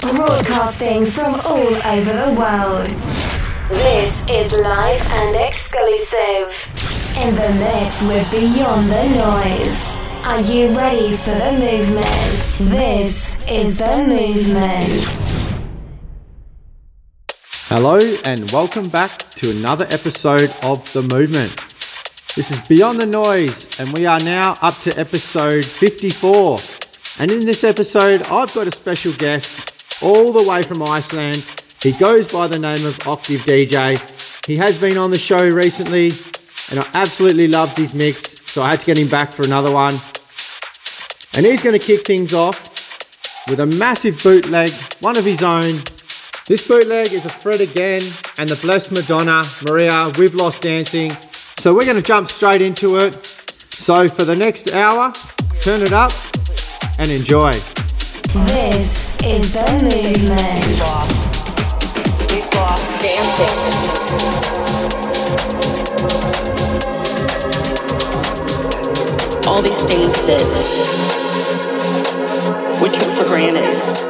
Broadcasting from all over the world. This is live and exclusive. In the mix with Beyond Tha Noize. Are you ready for the movement? This is the movement. Hello, and welcome back to another episode of The Movement. This is Beyond Tha Noize, and we are now up to episode 54. And in this episode, I've got a special guest all the way from Iceland. He goes by the name of Oktavdj. He has been on the show recently, and I absolutely loved his mix, so I had to get him back for another one. And he's going to kick things off with a massive bootleg, one of his own. This bootleg is a Fred again and the Blessed Madonna, Marea, We've Lost Dancing. So we're going to jump straight into it. So for the next hour, turn it up and enjoy. This is the movement. We've lost dancing. All these things that we took for granted.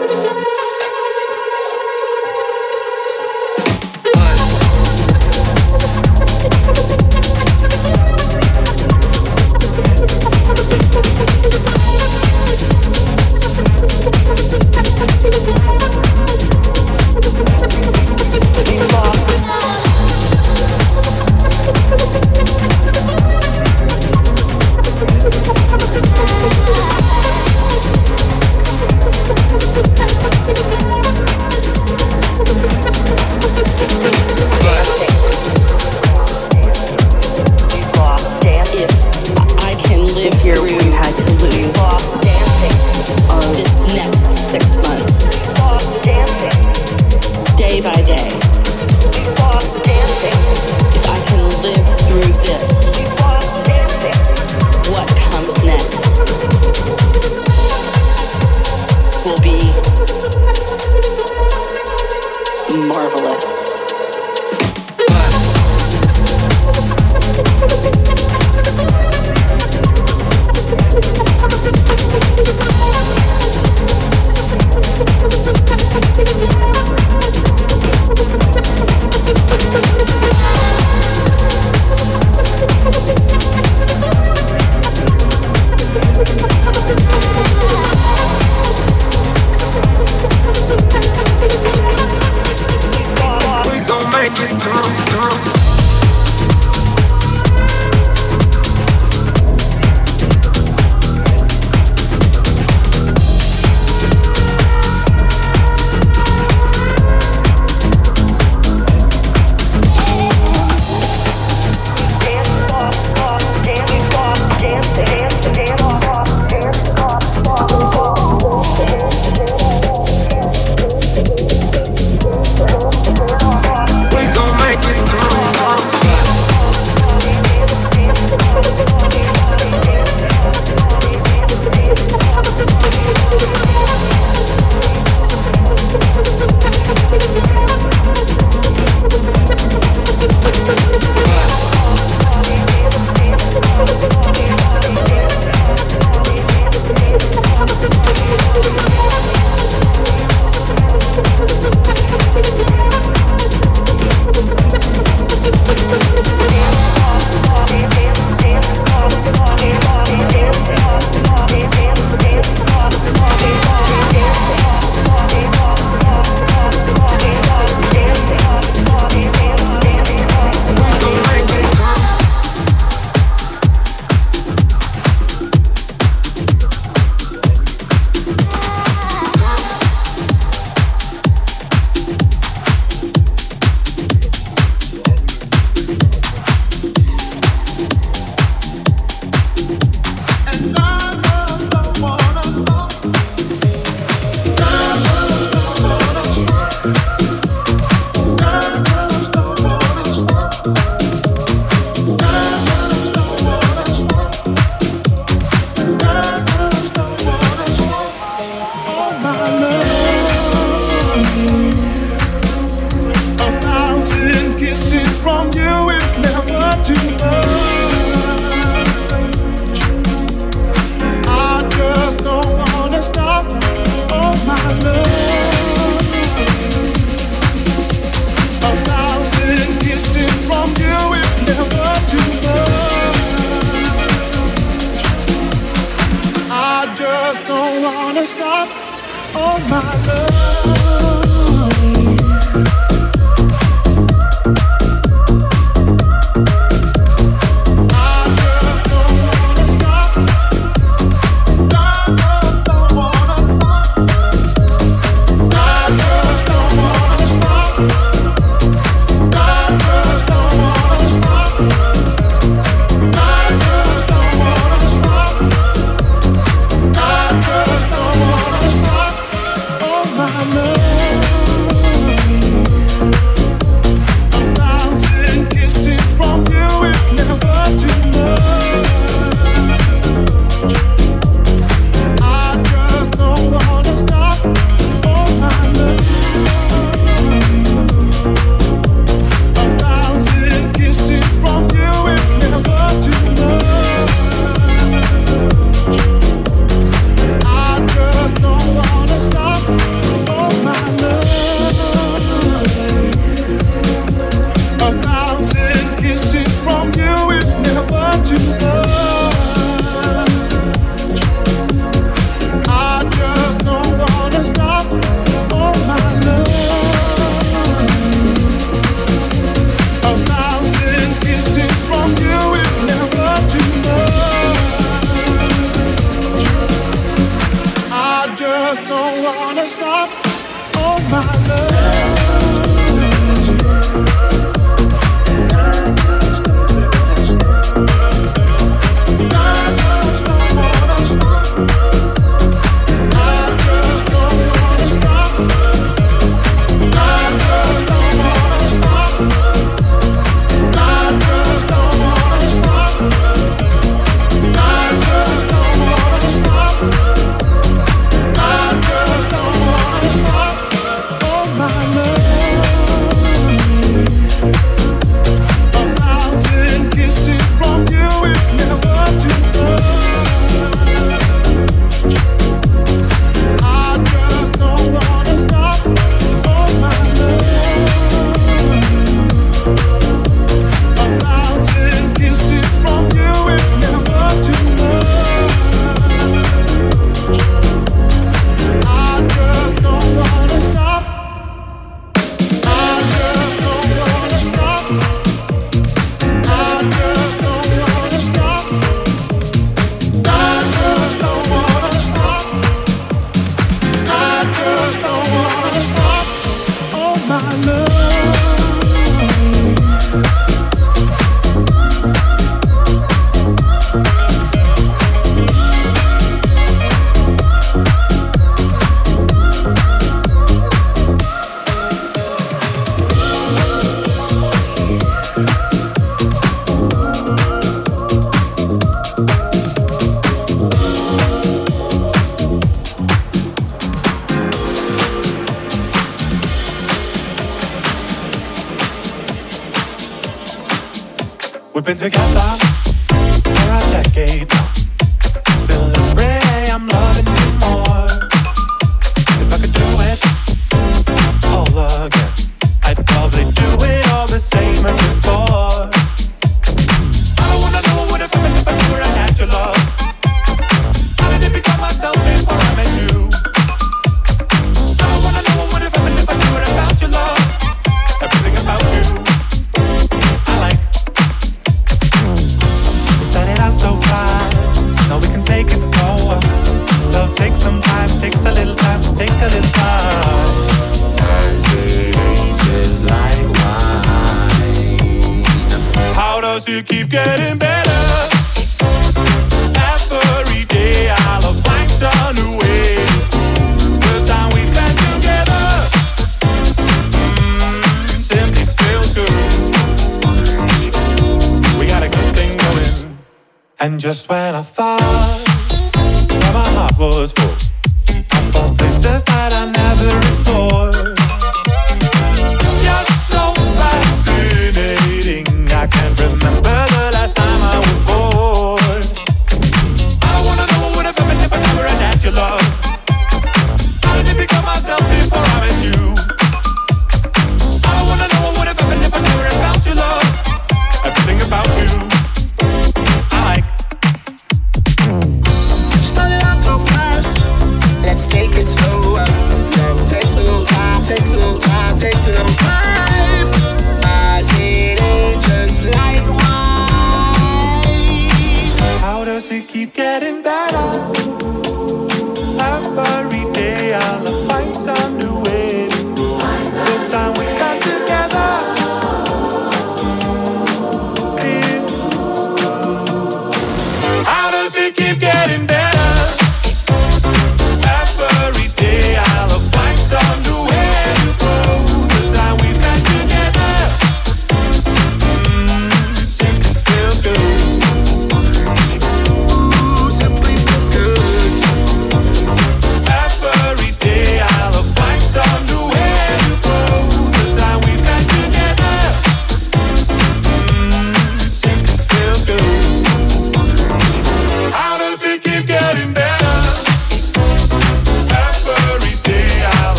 Let's take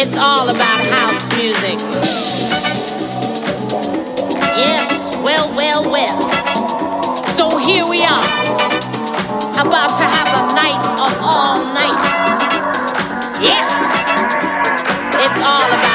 It's all about house music. Yes, well, well, well. So here we are, about to have a night of all nights. Yes, it's all about.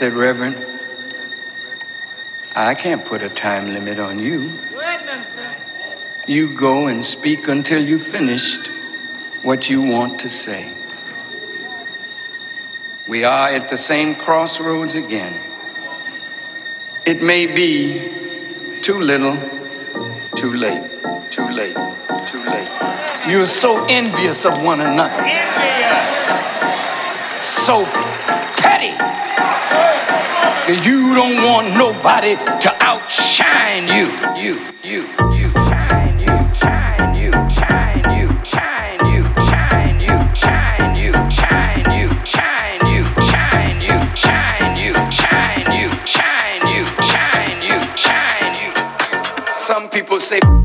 Said, Reverend, I can't put a time limit on you. You go and speak until you've finished what you want to say. We are at the same crossroads again. It may be too little, too late, too late, too late. You're so envious of one another. Envious! So petty. You don't want nobody to outshine you. You, you, you, shine, you, shine, you, shine, you, shine, you, shine, you, shine, you, shine, you, shine, you, shine, you, shine, you, shine, you, shine, you, shine, you, shine, you. Some people say.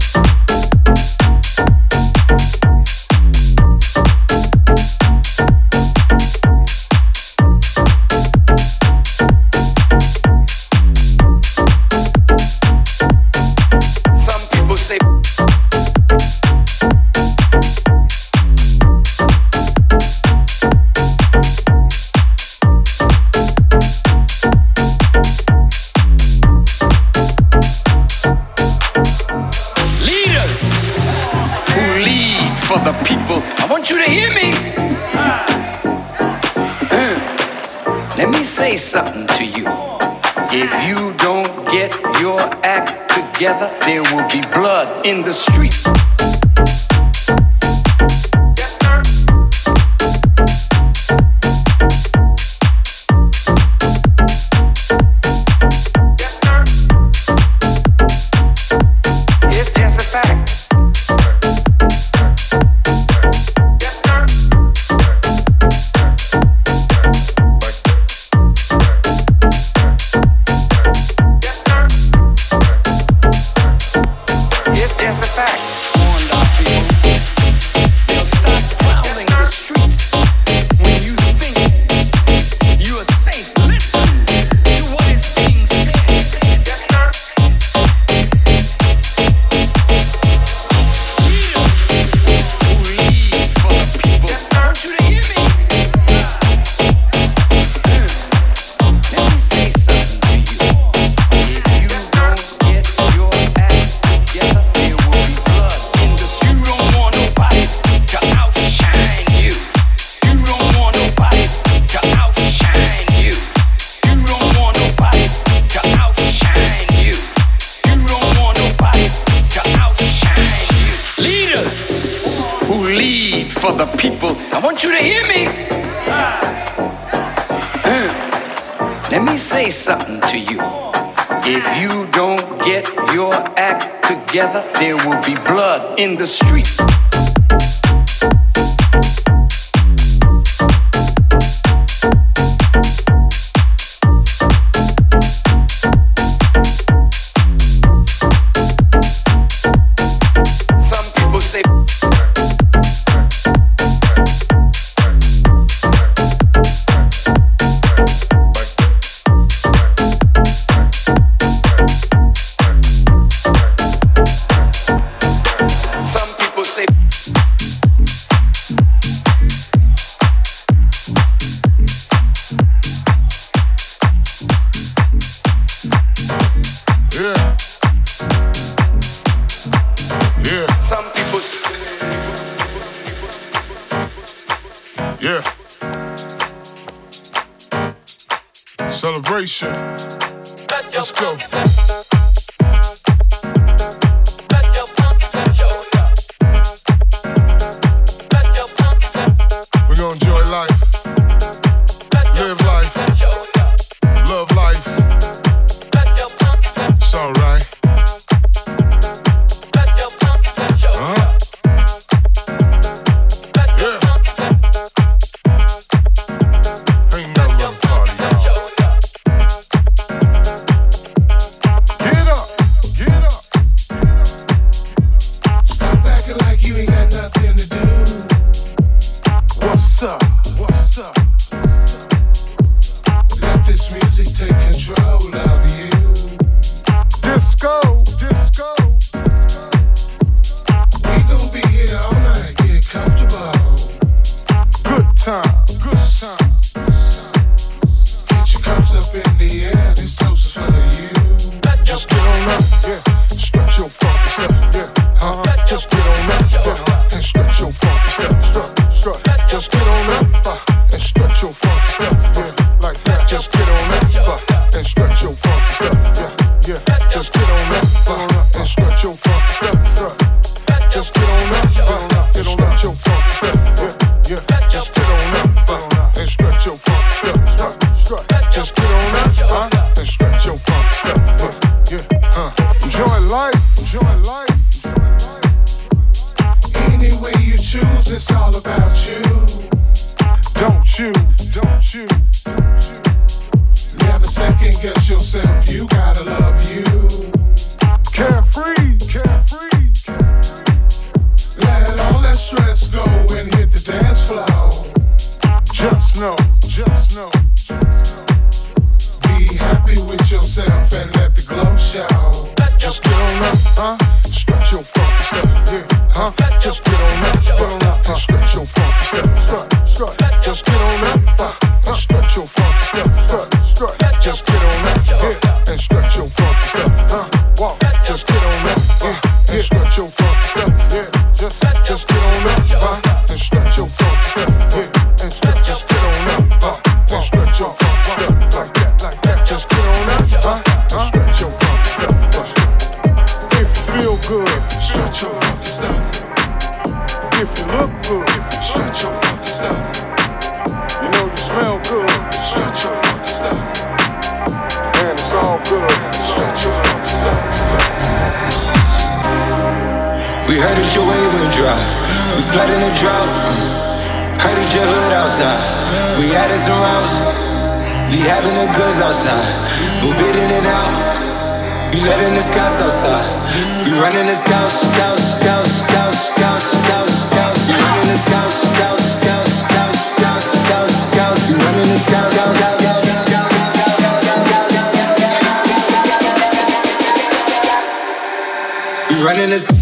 Just go. it's all about you. Don't you, don't you, never second guess yourself. You gotta love you. Carefree, carefree. Let all that stress go and hit the dance floor. Just know, just know. Be happy with yourself and let the glow show. Just get on up, huh? Stretch your fucking stuff, yeah, huh? Just minutes and rounds. We having the goods outside. We it in and out. We letting the scouts outside. We running the scouts, scouts, scouts, scouts, scouts, scouts, scouts. We running the scouts, scouts, scouts, scouts, scouts, scouts, scouts. We running the scouts, scouts, scouts. running this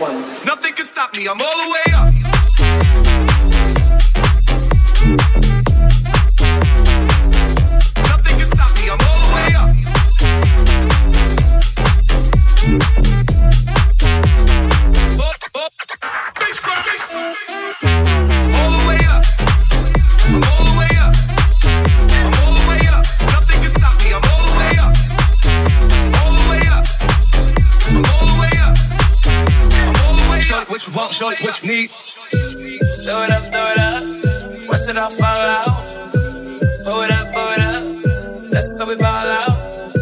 One. Nothing can stop me. I'm all the way up. what you need. Throw it up, throw it up. Watch it all fall out. Pull it up, pull it up. That's how we ball out.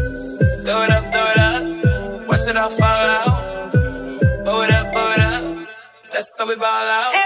Throw it up, throw it up. Watch it all fall out. Pull it up, pull it up. That's how we ball out.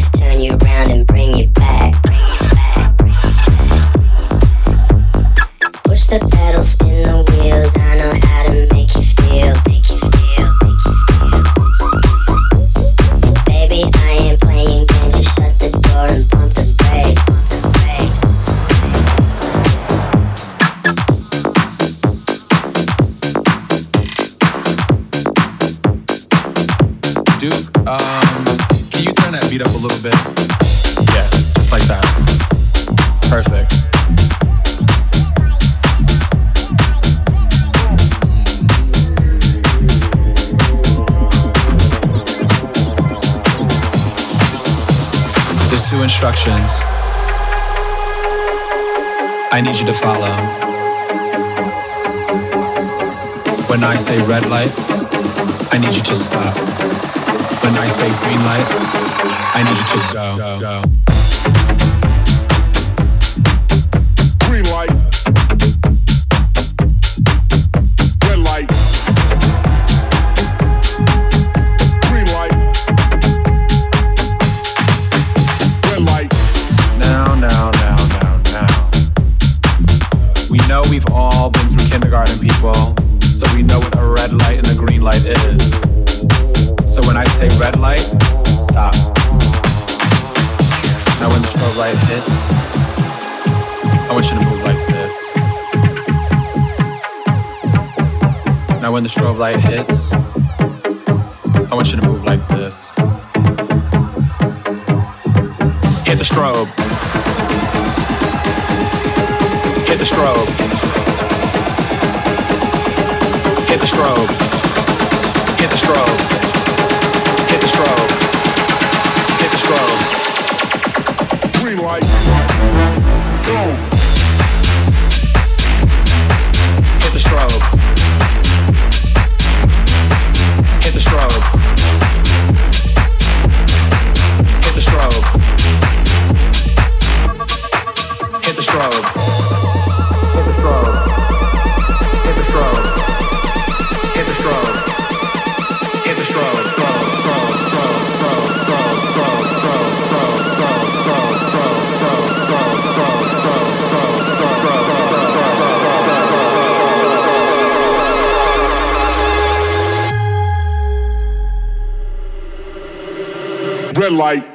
let's turn you around strobe light hits, I want you to move like this. Hit the strobe. Hit the strobe. Hit the strobe. Hit the strobe. Hit the strobe. Hit the strobe. Green light. Go. like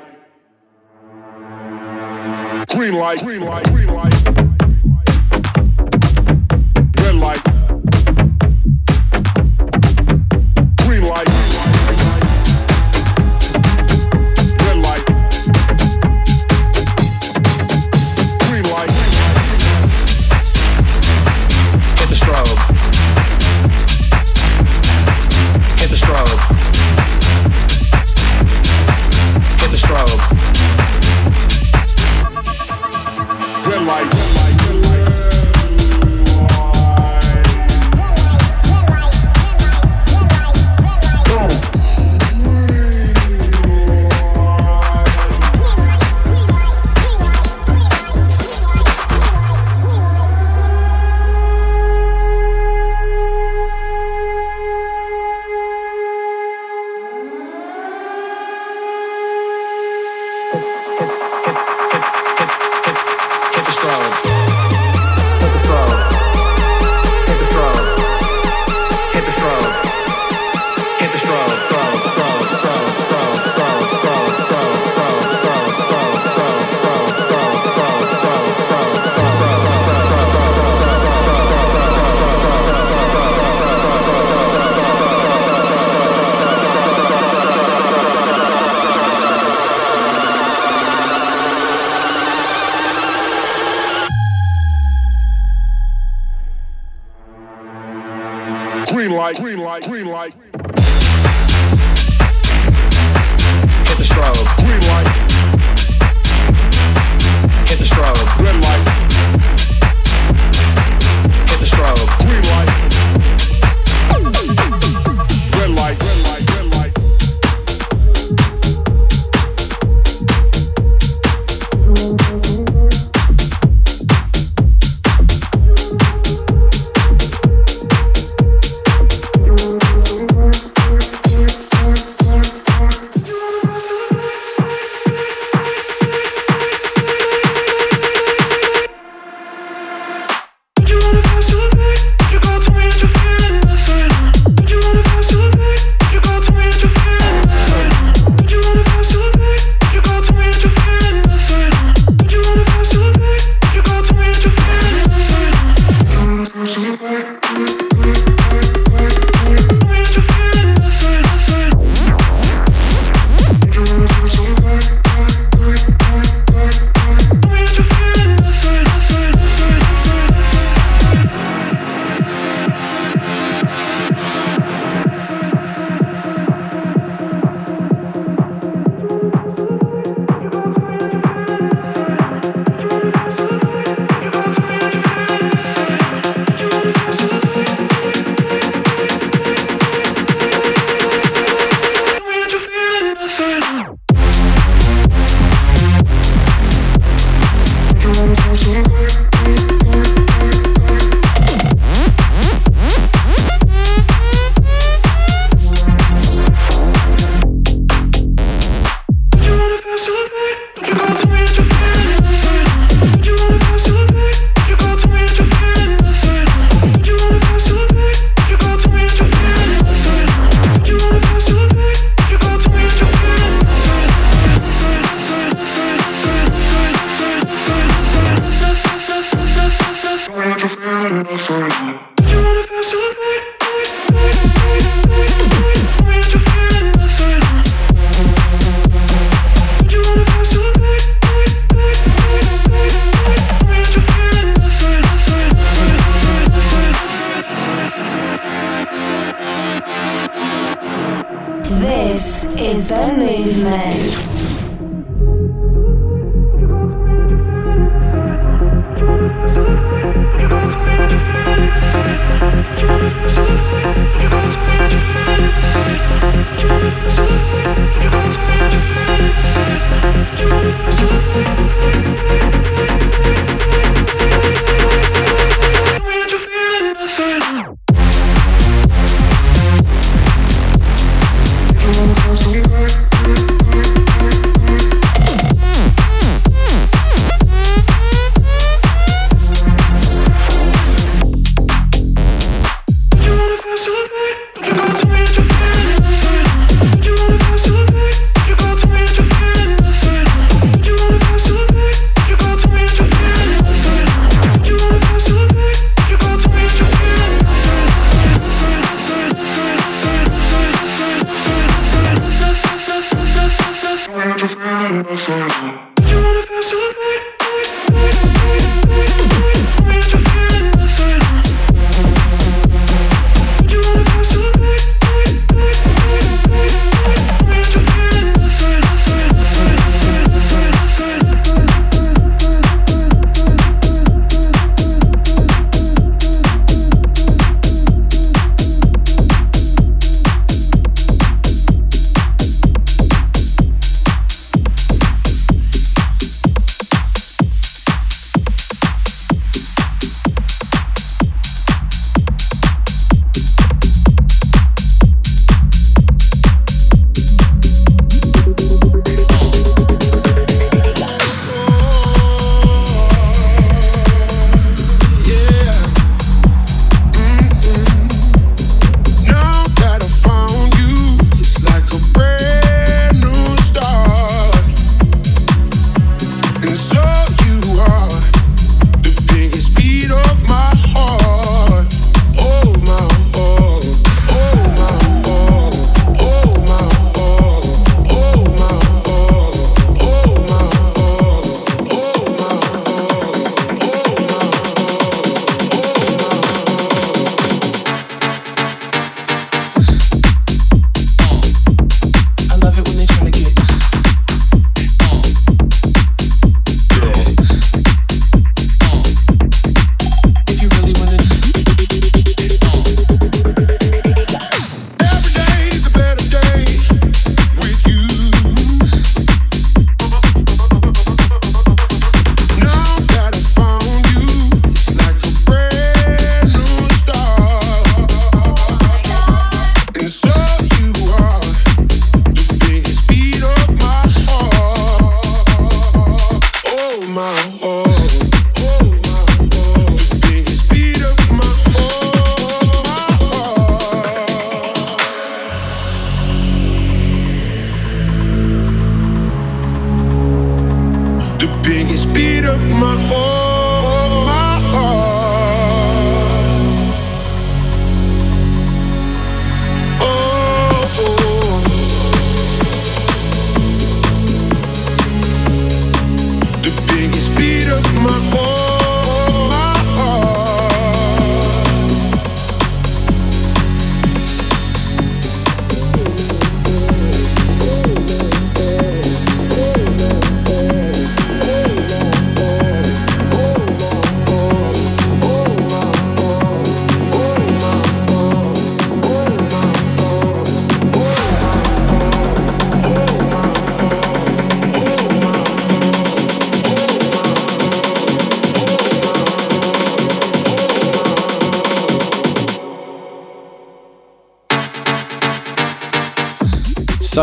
Just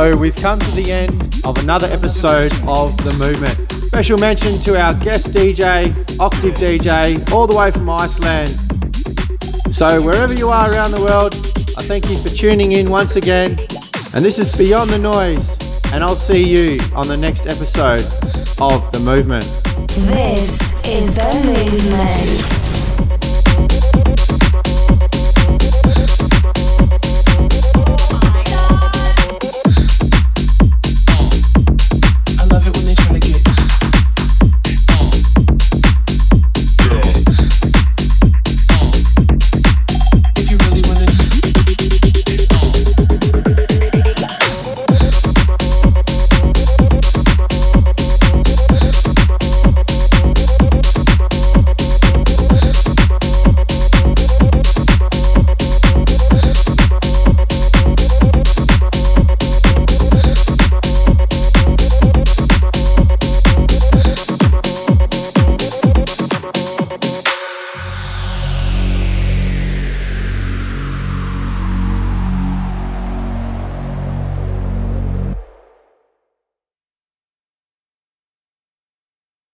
So we've come to the end of another episode of The Movement. Special mention to our guest DJ, Oktavdj, all the way from Iceland. So wherever you are around the world, I thank you for tuning in once again. And this is Beyond Tha Noize, and I'll see you on the next episode of The Movement. This is The Movement.